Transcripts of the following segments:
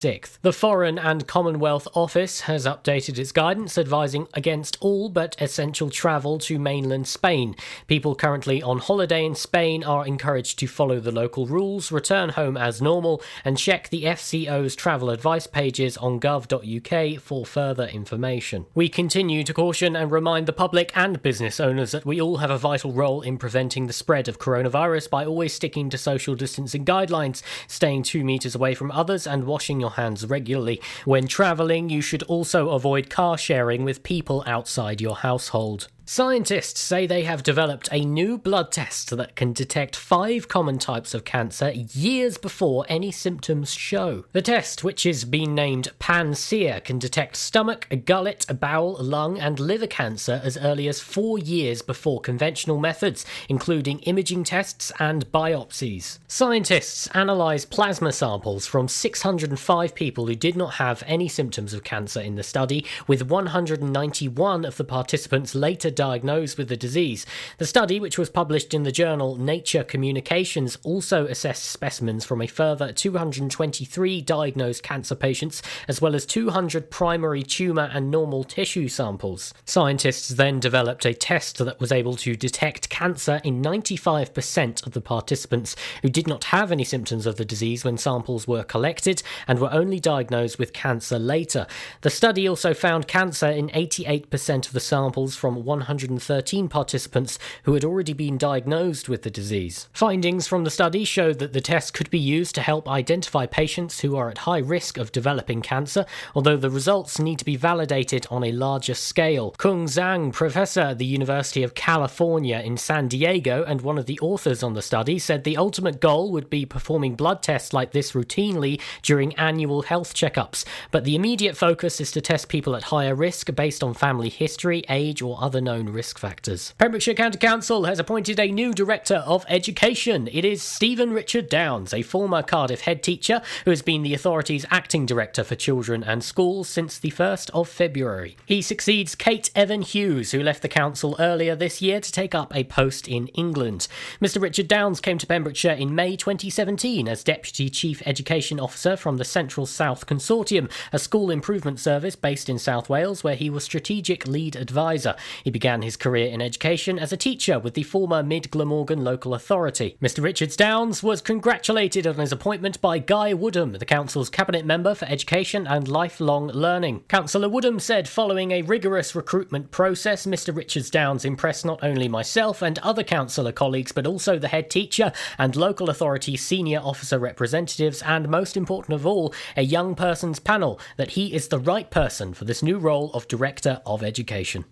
6th. The Foreign and Commonwealth Office has updated its guidance advising against all but essential travel to mainland Spain. People currently on holiday in Spain are encouraged to follow the local rules, return home as normal, and check the FCO's travel advice pages on gov.uk for further information. We continue to caution and remind the public and business owners that we all have a vital role in preventing the spread of coronavirus by always sticking to social distancing guidelines, staying two metres away from others, and washing your your hands regularly. When travelling, you should also avoid car sharing with people outside your household. Scientists say they have developed a new blood test that can detect five common types of cancer years before any symptoms show. The test, which has been named PanSEER, can detect stomach, gullet, bowel, lung, and liver cancer as early as four years before conventional methods, including imaging tests and biopsies. Scientists analysed plasma samples from 605 people who did not have any symptoms of cancer in the study, with 191 of the participants later diagnosed with the disease. The study, which was published in the journal Nature Communications, also assessed specimens from a further 223 diagnosed cancer patients, as well as 200 primary tumour and normal tissue samples. Scientists then developed a test that was able to detect cancer in 95% of the participants who did not have any symptoms of the disease when samples were collected and were only diagnosed with cancer later. The study also found cancer in 88% of the samples from 100 113 participants who had already been diagnosed with the disease. Findings from the study showed that the test could be used to help identify patients who are at high risk of developing cancer, although the results need to be validated on a larger scale. Kun Zhang, professor at the University of California in San Diego and one of the authors on the study, said the ultimate goal would be performing blood tests like this routinely during annual health checkups, but the immediate focus is to test people at higher risk based on family history, age, or other known known risk factors. Pembrokeshire County Council has appointed a new Director of Education. It is Stephen Richard Downes, a former Cardiff head teacher who has been the authority's acting director for children and schools since the 1st of February. He succeeds Kate Evan Hughes, who left the council earlier this year to take up a post in England. Mr. Richard Downes came to Pembrokeshire in May 2017 as Deputy Chief Education Officer from the Central South Consortium, a school improvement service based in South Wales where he was strategic lead advisor. He began began his career in education as a teacher with the former Mid Glamorgan Local Authority. Mr. Richards Downes was congratulated on his appointment by Guy Woodham, the Council's Cabinet Member for Education and Lifelong Learning. Councillor Woodham said following a rigorous recruitment process, Mr. Richards Downes impressed not only myself and other councillor colleagues, but also the head teacher and local authority senior officer representatives, and most important of all, a young persons panel, that he is the right person for this new role of Director of Education.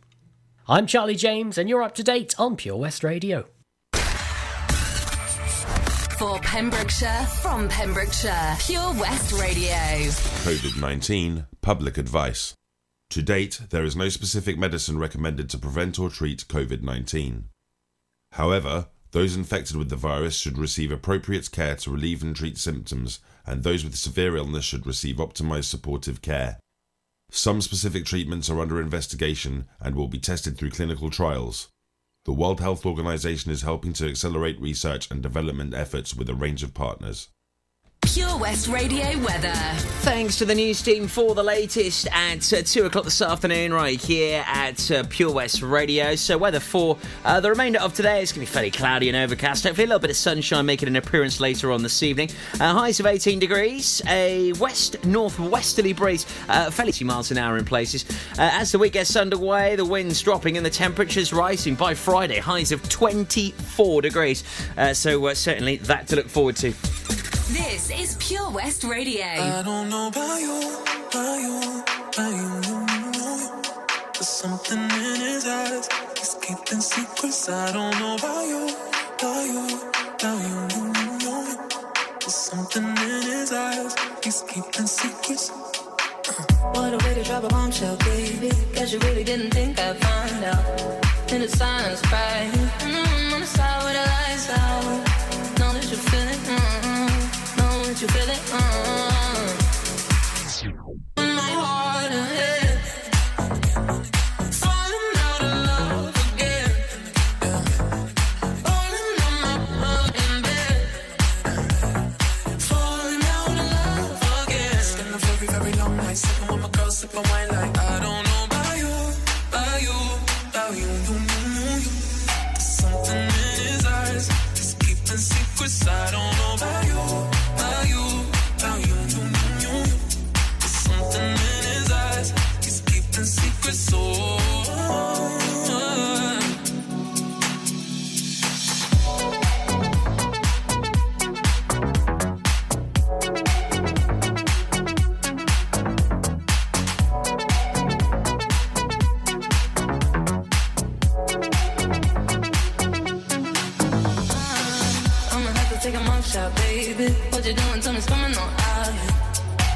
I'm Charlie James, and you're up to date on Pure West Radio. For Pembrokeshire, from Pembrokeshire, Pure West Radio. COVID 19 Public Advice. To date, there is no specific medicine recommended to prevent or treat COVID 19. However, those infected with the virus should receive appropriate care to relieve and treat symptoms, and those with severe illness should receive optimized supportive care. Some specific treatments are under investigation and will be tested through clinical trials. The World Health Organization is helping to accelerate research and development efforts with a range of partners. Pure West Radio weather. Thanks to the news team for the latest at uh, 2 o'clock this afternoon, right here at uh, Pure West Radio. So, weather for uh, the remainder of today is going to be fairly cloudy and overcast. Hopefully, a little bit of sunshine making an appearance later on this evening. Uh, highs of 18 degrees, a west northwesterly breeze, uh, fairly 2 miles an hour in places. Uh, as the week gets underway, the wind's dropping and the temperatures rising. By Friday, highs of 24 degrees. so, certainly that to look forward to. This is Pure West Radio. I don't know about you, about you, about you. There's something in his eyes. He's keeping secrets. I don't know about you, about you, about you. There's something in his eyes. He's keeping secrets. What a way to drop a bombshell, baby. Guess you really didn't think I'd find out. In the silence, crying. Mm, shot, baby. What you doing? Tell me something on island.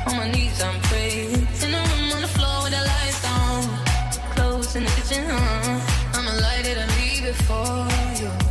On my knees, I'm praying. In the room on the floor with the lights on. close in the kitchen, huh? I'ma light it and leave it for you.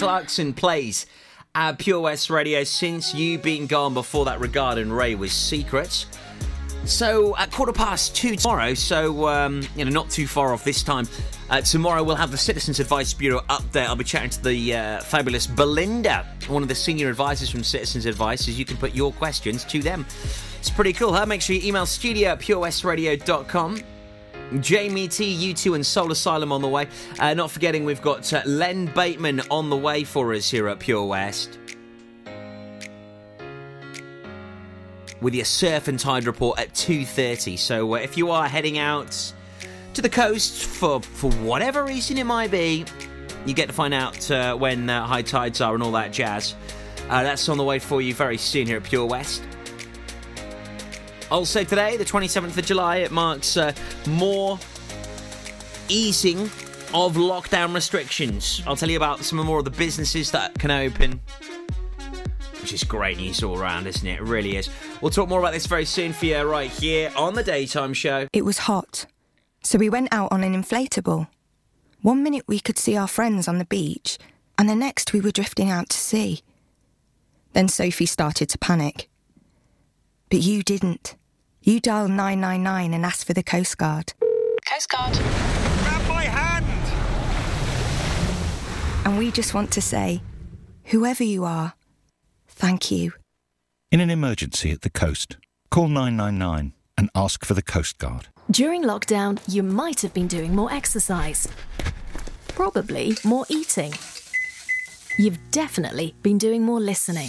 Clarkson plays at Pure West Radio since you've been gone before that Regard and Raye was secret. So at quarter past two tomorrow, so um, you know, not too far off this time. Uh, tomorrow we'll have the Citizens Advice Bureau update. I'll be chatting to the uh, fabulous Belinda, one of the senior advisors from Citizens Advice, as you can put your questions to them. It's pretty cool, huh? Make sure you email studio at purewestradio.com. Jamie T, U2, and Soul Asylum on the way. Uh, not forgetting, we've got uh, Len Bateman on the way for us here at Pure West. With your surf and tide report at 2.30. So uh, if you are heading out to the coast for, for whatever reason it might be, you get to find out uh, when uh, high tides are and all that jazz. Uh, that's on the way for you very soon here at Pure West. Also, today, the 27th of July, it marks uh, more easing of lockdown restrictions. I'll tell you about some more of the businesses that can open, which is great news all around, isn't it? It really is. We'll talk more about this very soon for you right here on the Daytime Show. It was hot, so we went out on an inflatable. One minute we could see our friends on the beach, and the next we were drifting out to sea. Then Sophie started to panic. But you didn't. You dial 999 and ask for the Coast Guard. Coast Guard. Grab my hand! And we just want to say, whoever you are, thank you. In an emergency at the coast, call 999 and ask for the Coast Guard. During lockdown, you might have been doing more exercise. Probably more eating. You've definitely been doing more listening.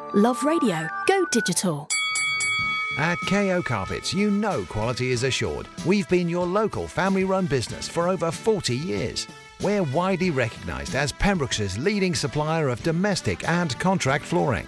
Love radio, go digital. At KO Carpets, you know quality is assured. We've been your local family run business for over 40 years. We're widely recognised as Pembroke's leading supplier of domestic and contract flooring.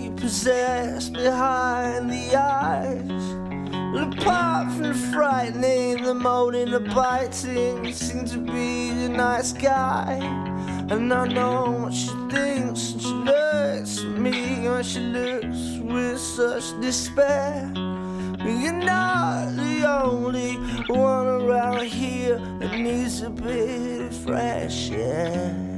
possessed behind the eyes. Apart from the frightening, the moaning, the biting, seems to be the nice guy. And I know what she thinks, and she looks at me when she looks with such despair. You're not the only one around here that needs a bit of fresh air.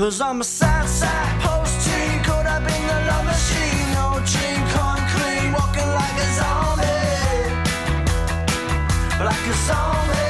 Cause I'm a sad, sad post teen Caught up in the love machine? No dream come clean Walking like a zombie. Like a zombie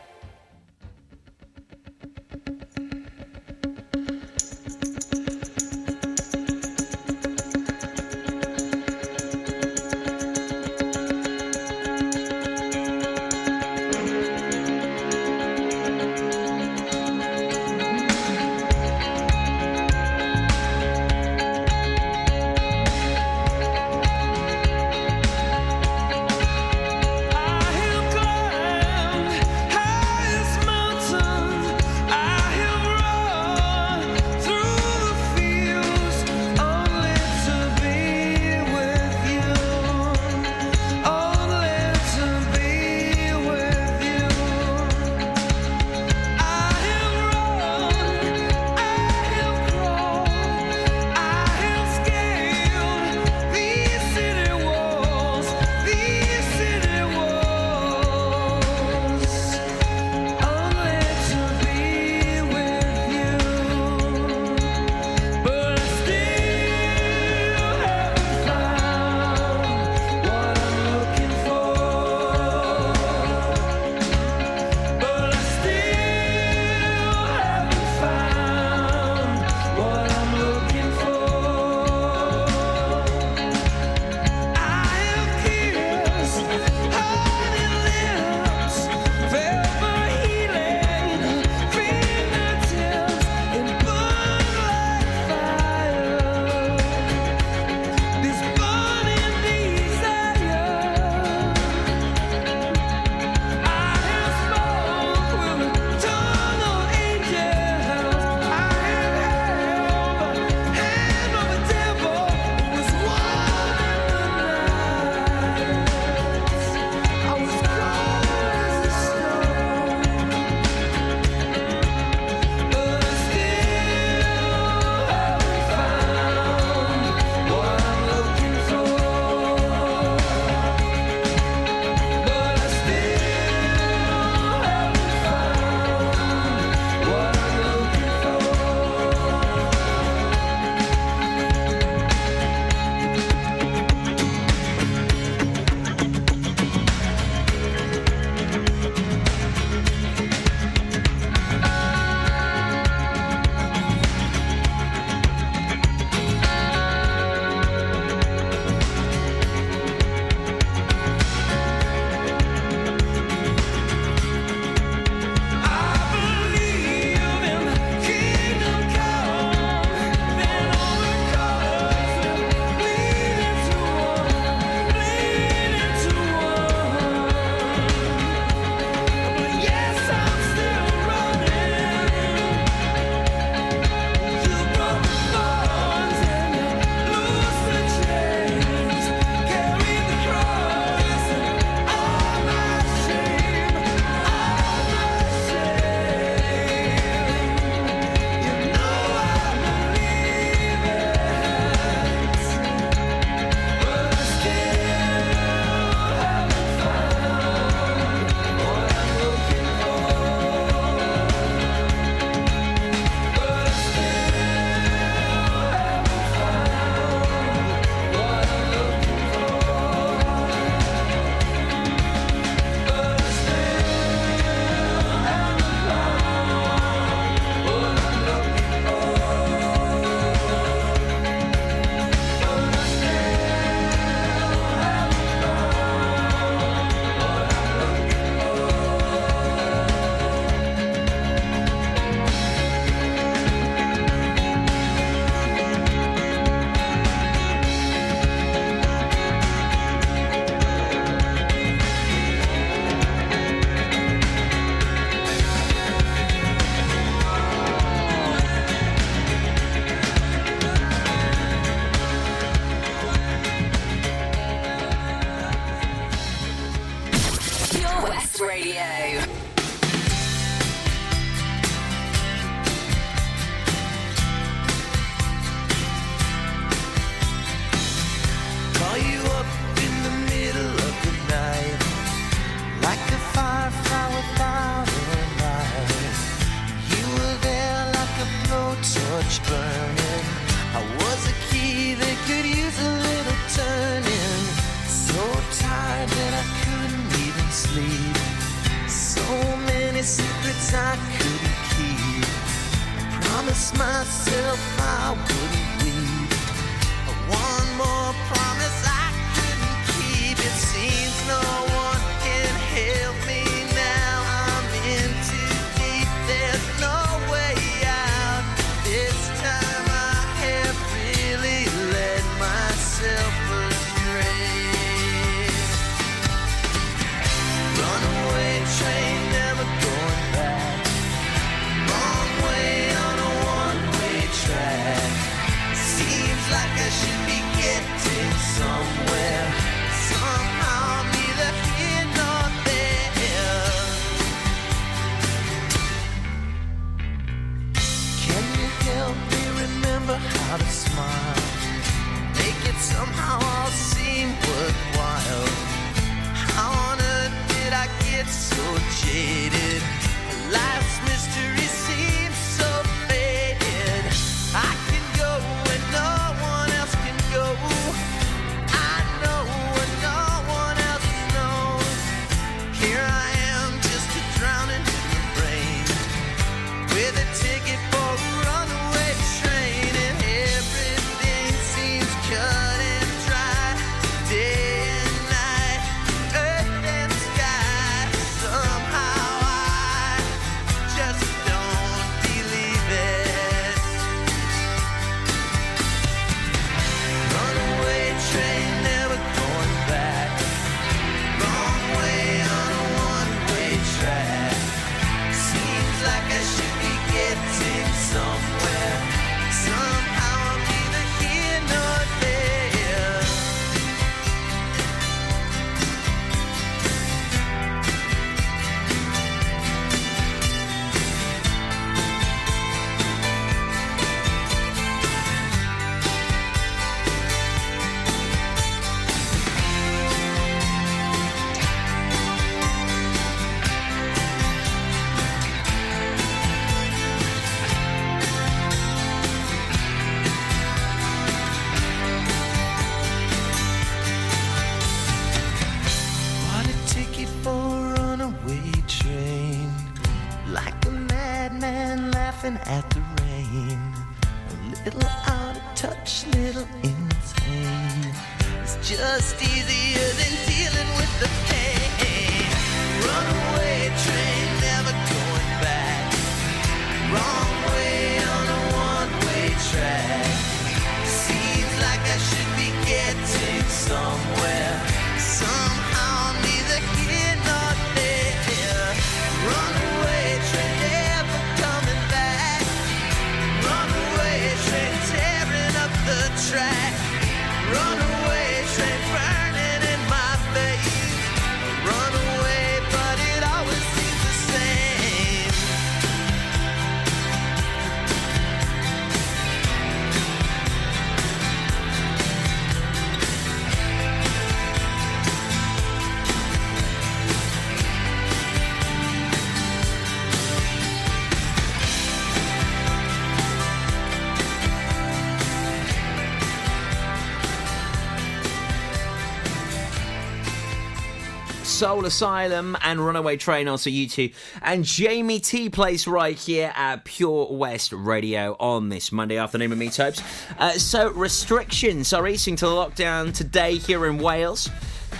Soul Asylum and Runaway Train also U2. And Jamie T plays right here at Pure West Radio on this Monday afternoon with me, Topes. Uh, so restrictions are easing to the lockdown today here in Wales.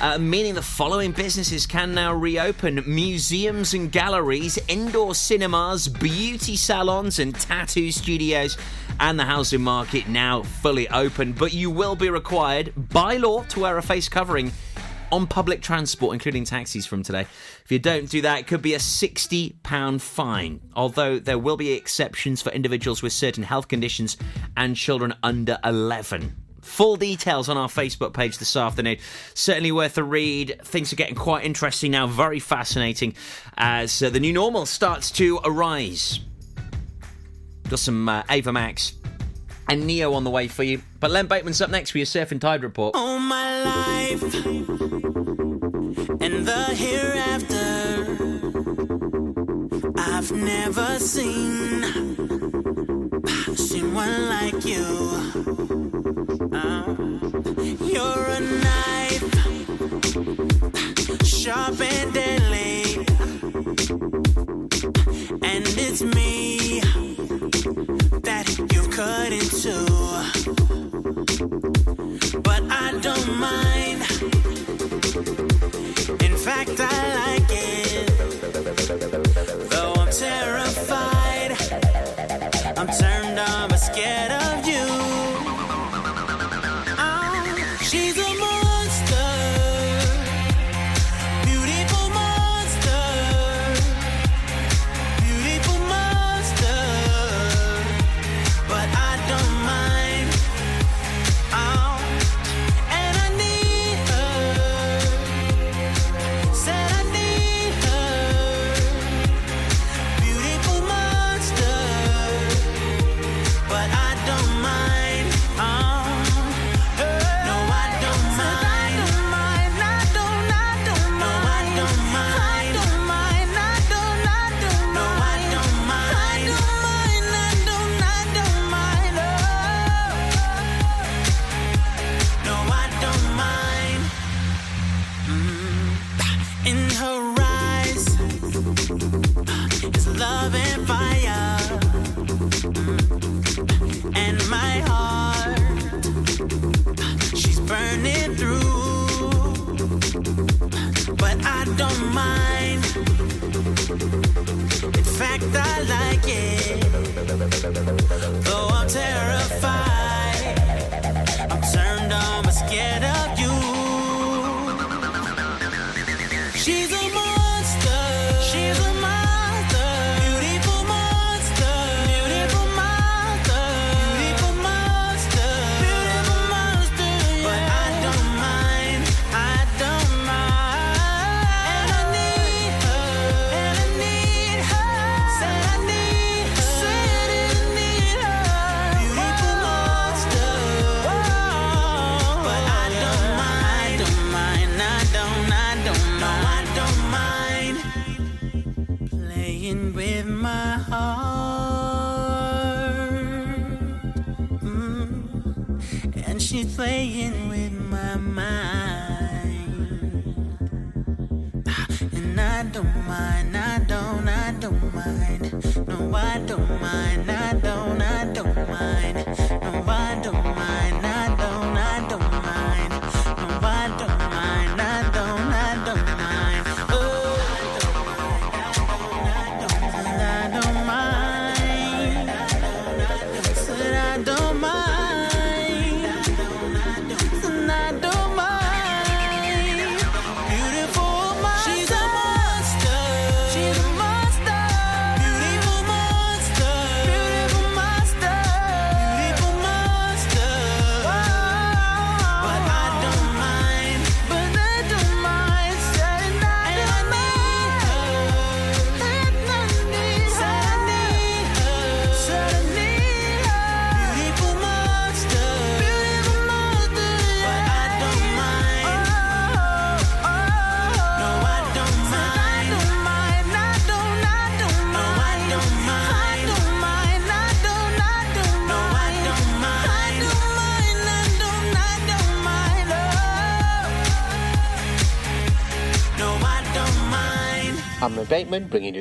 Uh, meaning the following businesses can now reopen museums and galleries, indoor cinemas, beauty salons, and tattoo studios, and the housing market now fully open. But you will be required by law to wear a face covering on public transport, including taxis from today. If you don't do that, it could be a £60 fine. Although there will be exceptions for individuals with certain health conditions and children under 11. Full details on our Facebook page this afternoon. Certainly worth a read. Things are getting quite interesting now, very fascinating as uh, the new normal starts to arise. Got some uh, Ava Max and Neo on the way for you. But Len Bateman's up next for your Surf and Tide report. All my life and the hereafter, I've never seen seen one like you. Uh, you're a knife, sharp and deadly, and it's me cut in two. But I don't mind. In fact, I like it.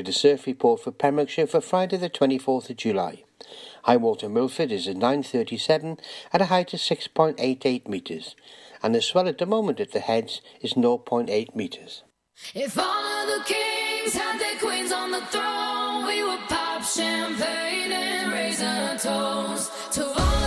provided a surf report for Pembrokeshire for Friday the 24th of July. High water Milford is at 9.37 at a height of 6.88 metres, and the swell at the moment at the heads is 0.8 metres. If all of the kings had their queens on the throne, we would pop champagne and raise a toast to all.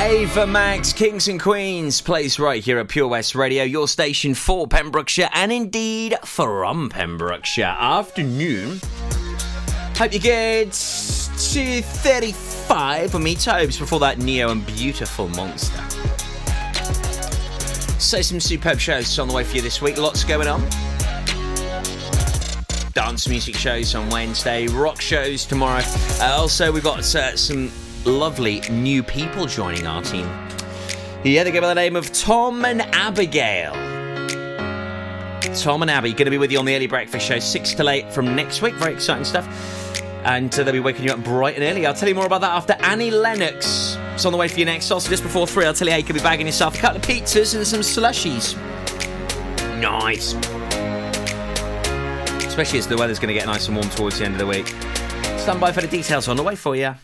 Ava Max, Kings and Queens, plays right here at Pure West Radio, your station for Pembrokeshire and indeed from Pembrokeshire. Afternoon. Hope you get to 35 for me, Tobes, before that Ne-Yo and Beautiful Monster. So, some superb shows on the way for you this week. Lots going on. Dance music shows on Wednesday, rock shows tomorrow. Uh, also, we've got uh, some lovely new people joining our team. Yeah, they go by the name of Tom and Abigail. Tom and Abby going to be with you on the early breakfast show, six till eight from next week. Very exciting stuff. And uh, they'll be waking you up bright and early. I'll tell you more about that after Annie Lennox. It's on the way for you next. Also, just before three, I'll tell you how you could be bagging yourself a couple of pizzas and some slushies. Nice. Especially as the weather's going to get nice and warm towards the end of the week. Stand by for the details on the way for you.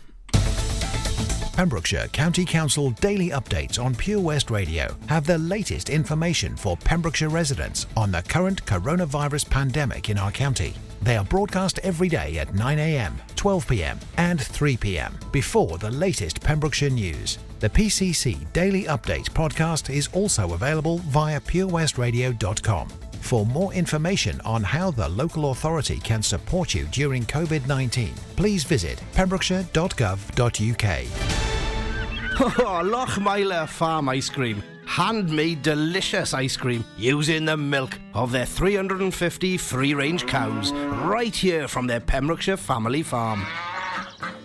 Pembrokeshire County Council daily updates on Pure West Radio have the latest information for Pembrokeshire residents on the current coronavirus pandemic in our county. They are broadcast every day at 9am, 12pm, and 3pm before the latest Pembrokeshire news. The PCC Daily Update podcast is also available via purewestradio.com. For more information on how the local authority can support you during COVID 19, please visit pembrokeshire.gov.uk. Oh, Farm Ice Cream. Handmade delicious ice cream using the milk of their 350 free range cows right here from their Pembrokeshire family farm.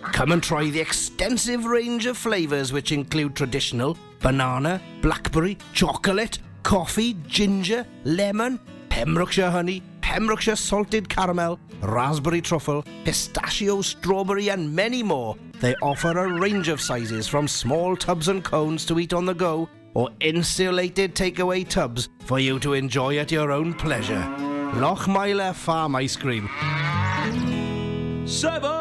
Come and try the extensive range of flavours which include traditional, banana, blackberry, chocolate, coffee, ginger, lemon, Pembrokeshire honey, Pembrokeshire salted caramel, raspberry truffle, pistachio, strawberry, and many more. They offer a range of sizes from small tubs and cones to eat on the go or insulated takeaway tubs for you to enjoy at your own pleasure. Lochmeyler Farm Ice Cream. Seven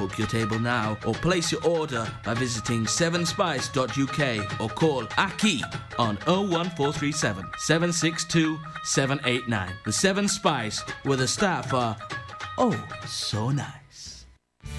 Book your table now or place your order by visiting sevenspice.uk or call Aki on 01437 762 789. The Seven Spice, where the staff are oh so nice.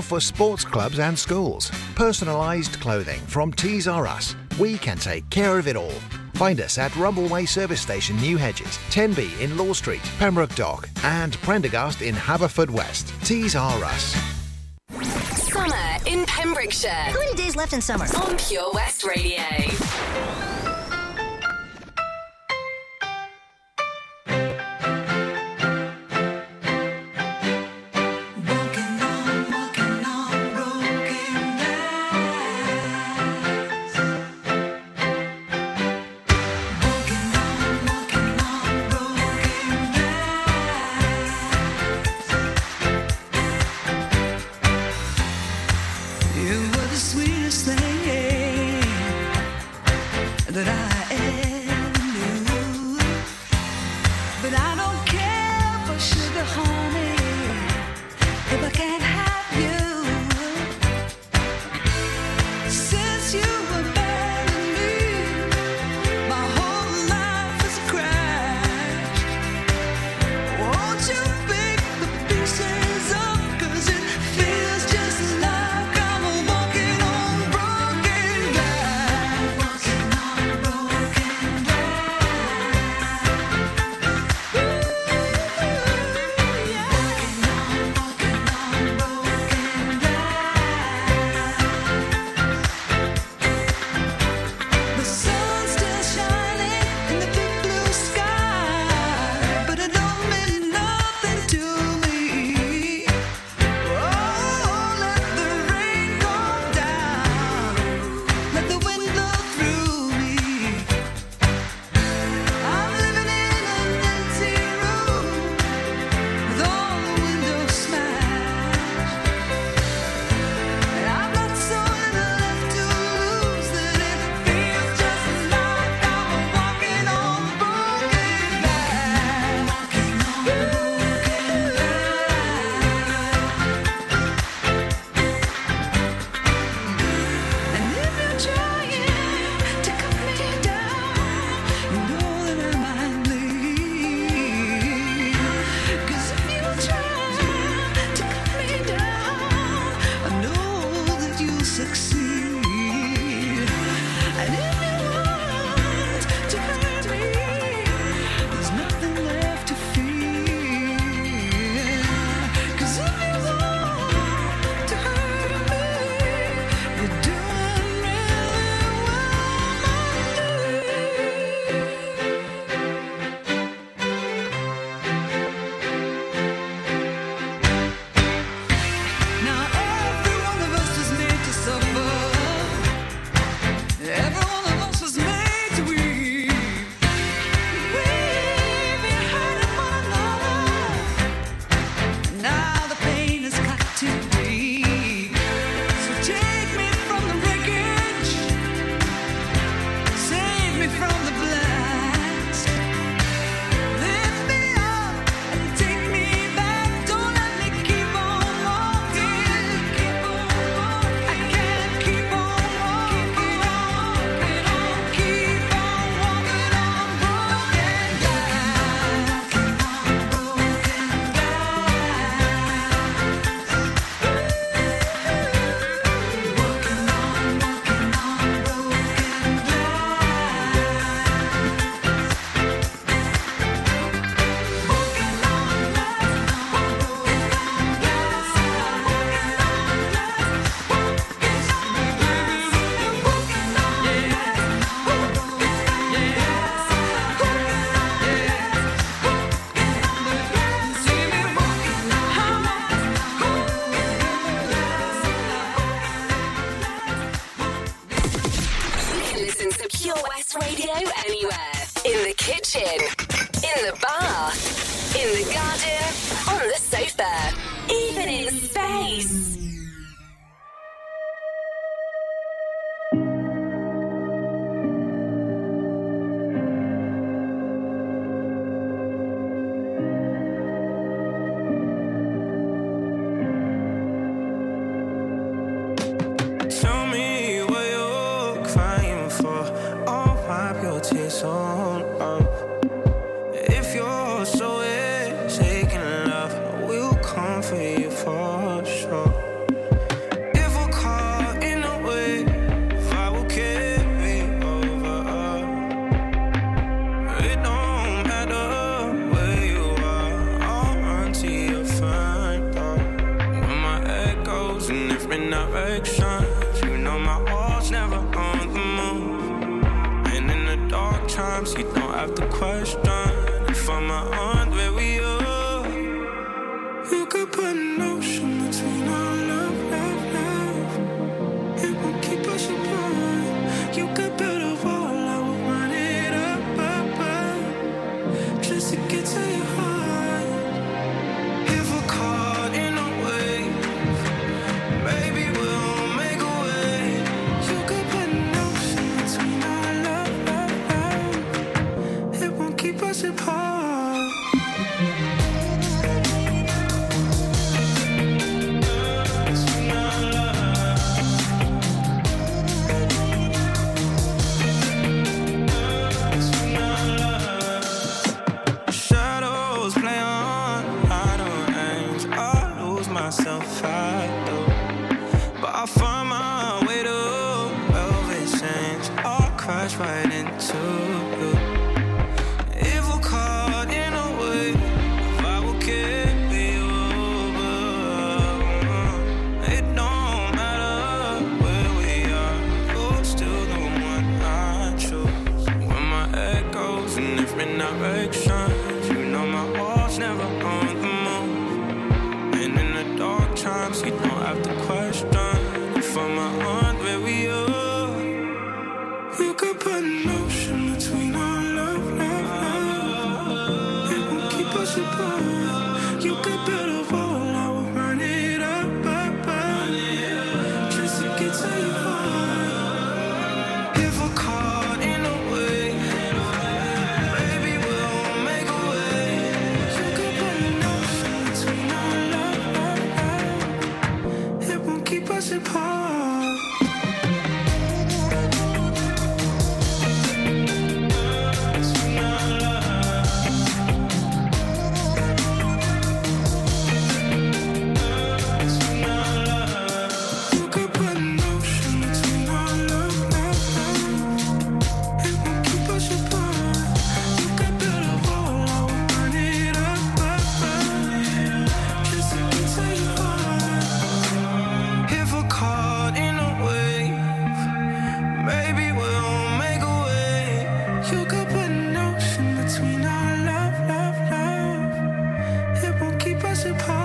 for sports clubs and schools. Personalised clothing from Tees R Us. We can take care of it all. Find us at Rumbleway Service Station, New Hedges, 10B in Law Street, Pembroke Dock, and Prendergast in Haverfordwest. Tees R Us. Summer in Pembrokeshire. How many days left in summer? On Pure West Radio.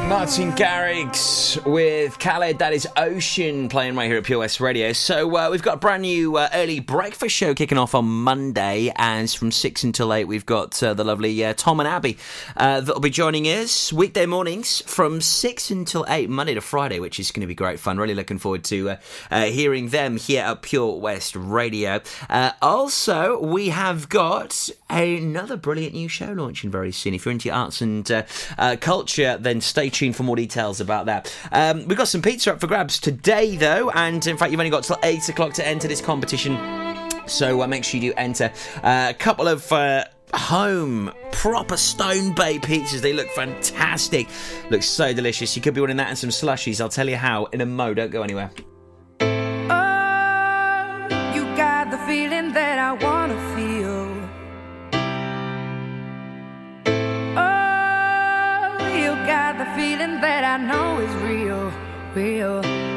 Martin Garrix with Khalid. That is Ocean playing right here at Pure West Radio. So uh, we've got a brand new uh, early breakfast show kicking off on Monday, and from six until eight we've got uh, the lovely uh, Tom and Abby uh, that'll be joining us weekday mornings from six until eight, Monday to Friday, which is going to be great fun. Really looking forward to uh, hearing them here at Pure West Radio. Also, we have got another brilliant new show launching very soon. If you're into arts and culture, then stay tuned for more details about that. Um, we've got some pizza up for grabs today, though, and in fact, you've only got till 8 o'clock to enter this competition. So uh, make sure you do enter. Uh, a couple of. Uh, Home proper stone Bay pizzas. They look fantastic. Look so delicious. You could be winning that and some slushies. I'll tell you how in a mo. Don't go anywhere. Oh, you got the feeling that I wanna feel. Feeling that I know is real, real.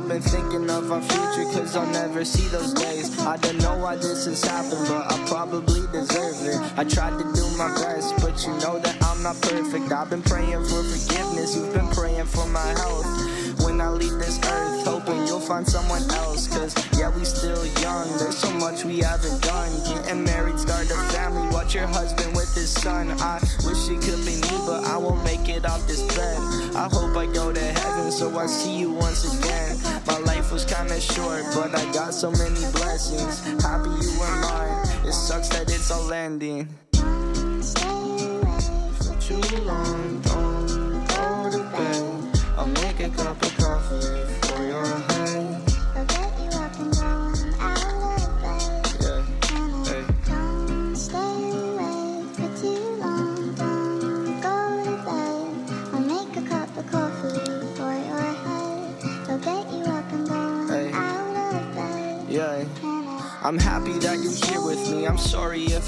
I've been thinking of our future, cause I'll never see those days. I don't know why this has happened, but I probably deserve it. I tried to do my best, but you know that I'm not perfect. I've been praying for forgiveness, you've been praying for my health. When I leave this earth, hoping you'll find someone else. Cause yeah, we still young, there's so much we haven't done. Getting married, start a family, watch your husband with his son. I wish it could be me, but I won't make it off this bed. I hope I go to heaven so I see you once again. Was kinda short, but I got so many blessings. Happy you were mine, it sucks that it's all ending. For too long, don't go to bed. I'll make a cup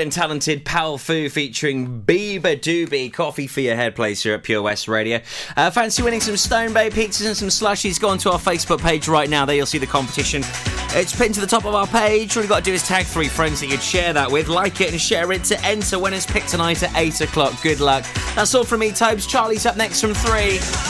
and talented Powfu featuring beabadoobee. Coffee for your head place here at Pure West Radio. Uh, fancy winning some Stone Bay pizzas and some slushies? Go onto our Facebook page right now. There you'll see the competition. It's pinned to the top of our page. All you've got to do is tag three friends that you'd share that with, like it and share it to enter when it's picked tonight at 8 o'clock. Good luck. That's all from me, Tobes. Charlie's up next from 3.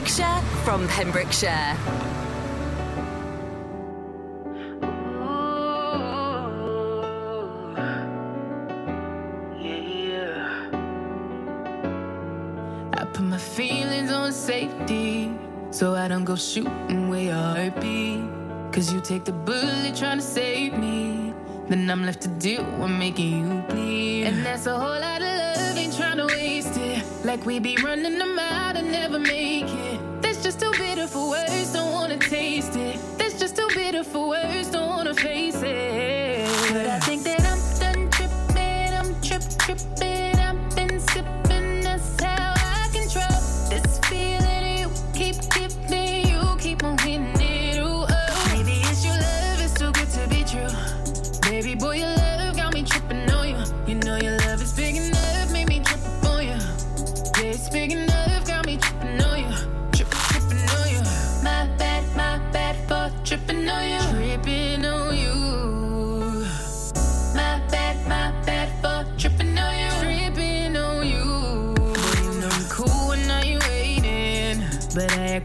Pembrokeshire, from Pembrokeshire. I put my feelings on safety so I don't go shooting where your heart be. Cause you take the bullet trying to save me. Then I'm left to deal with making you bleed. And that's a whole lot of love, ain't trying to waste it. Like we be running them out and never make it.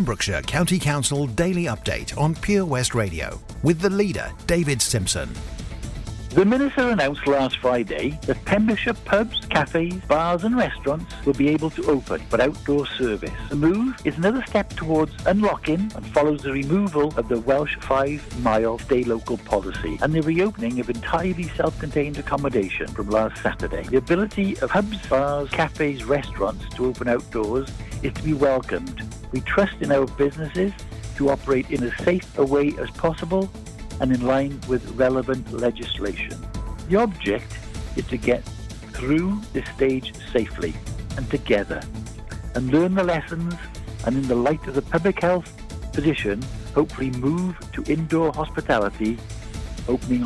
Pembrokeshire County Council Daily Update on Pure West Radio with the leader, David Simpson. The Minister announced last Friday that Pembrokeshire pubs, cafes, bars and restaurants will be able to open for outdoor service. The move is another step towards unlocking and follows the removal of the Welsh five-mile stay local policy and the reopening of entirely self-contained accommodation from last Saturday. The ability of pubs, bars, cafes, restaurants to open outdoors is to be welcomed. We trust in our businesses to operate in as safe a way as possible and in line with relevant legislation. The object is to get through this stage safely and together and learn the lessons and in the light of the public health position hopefully move to indoor hospitality opening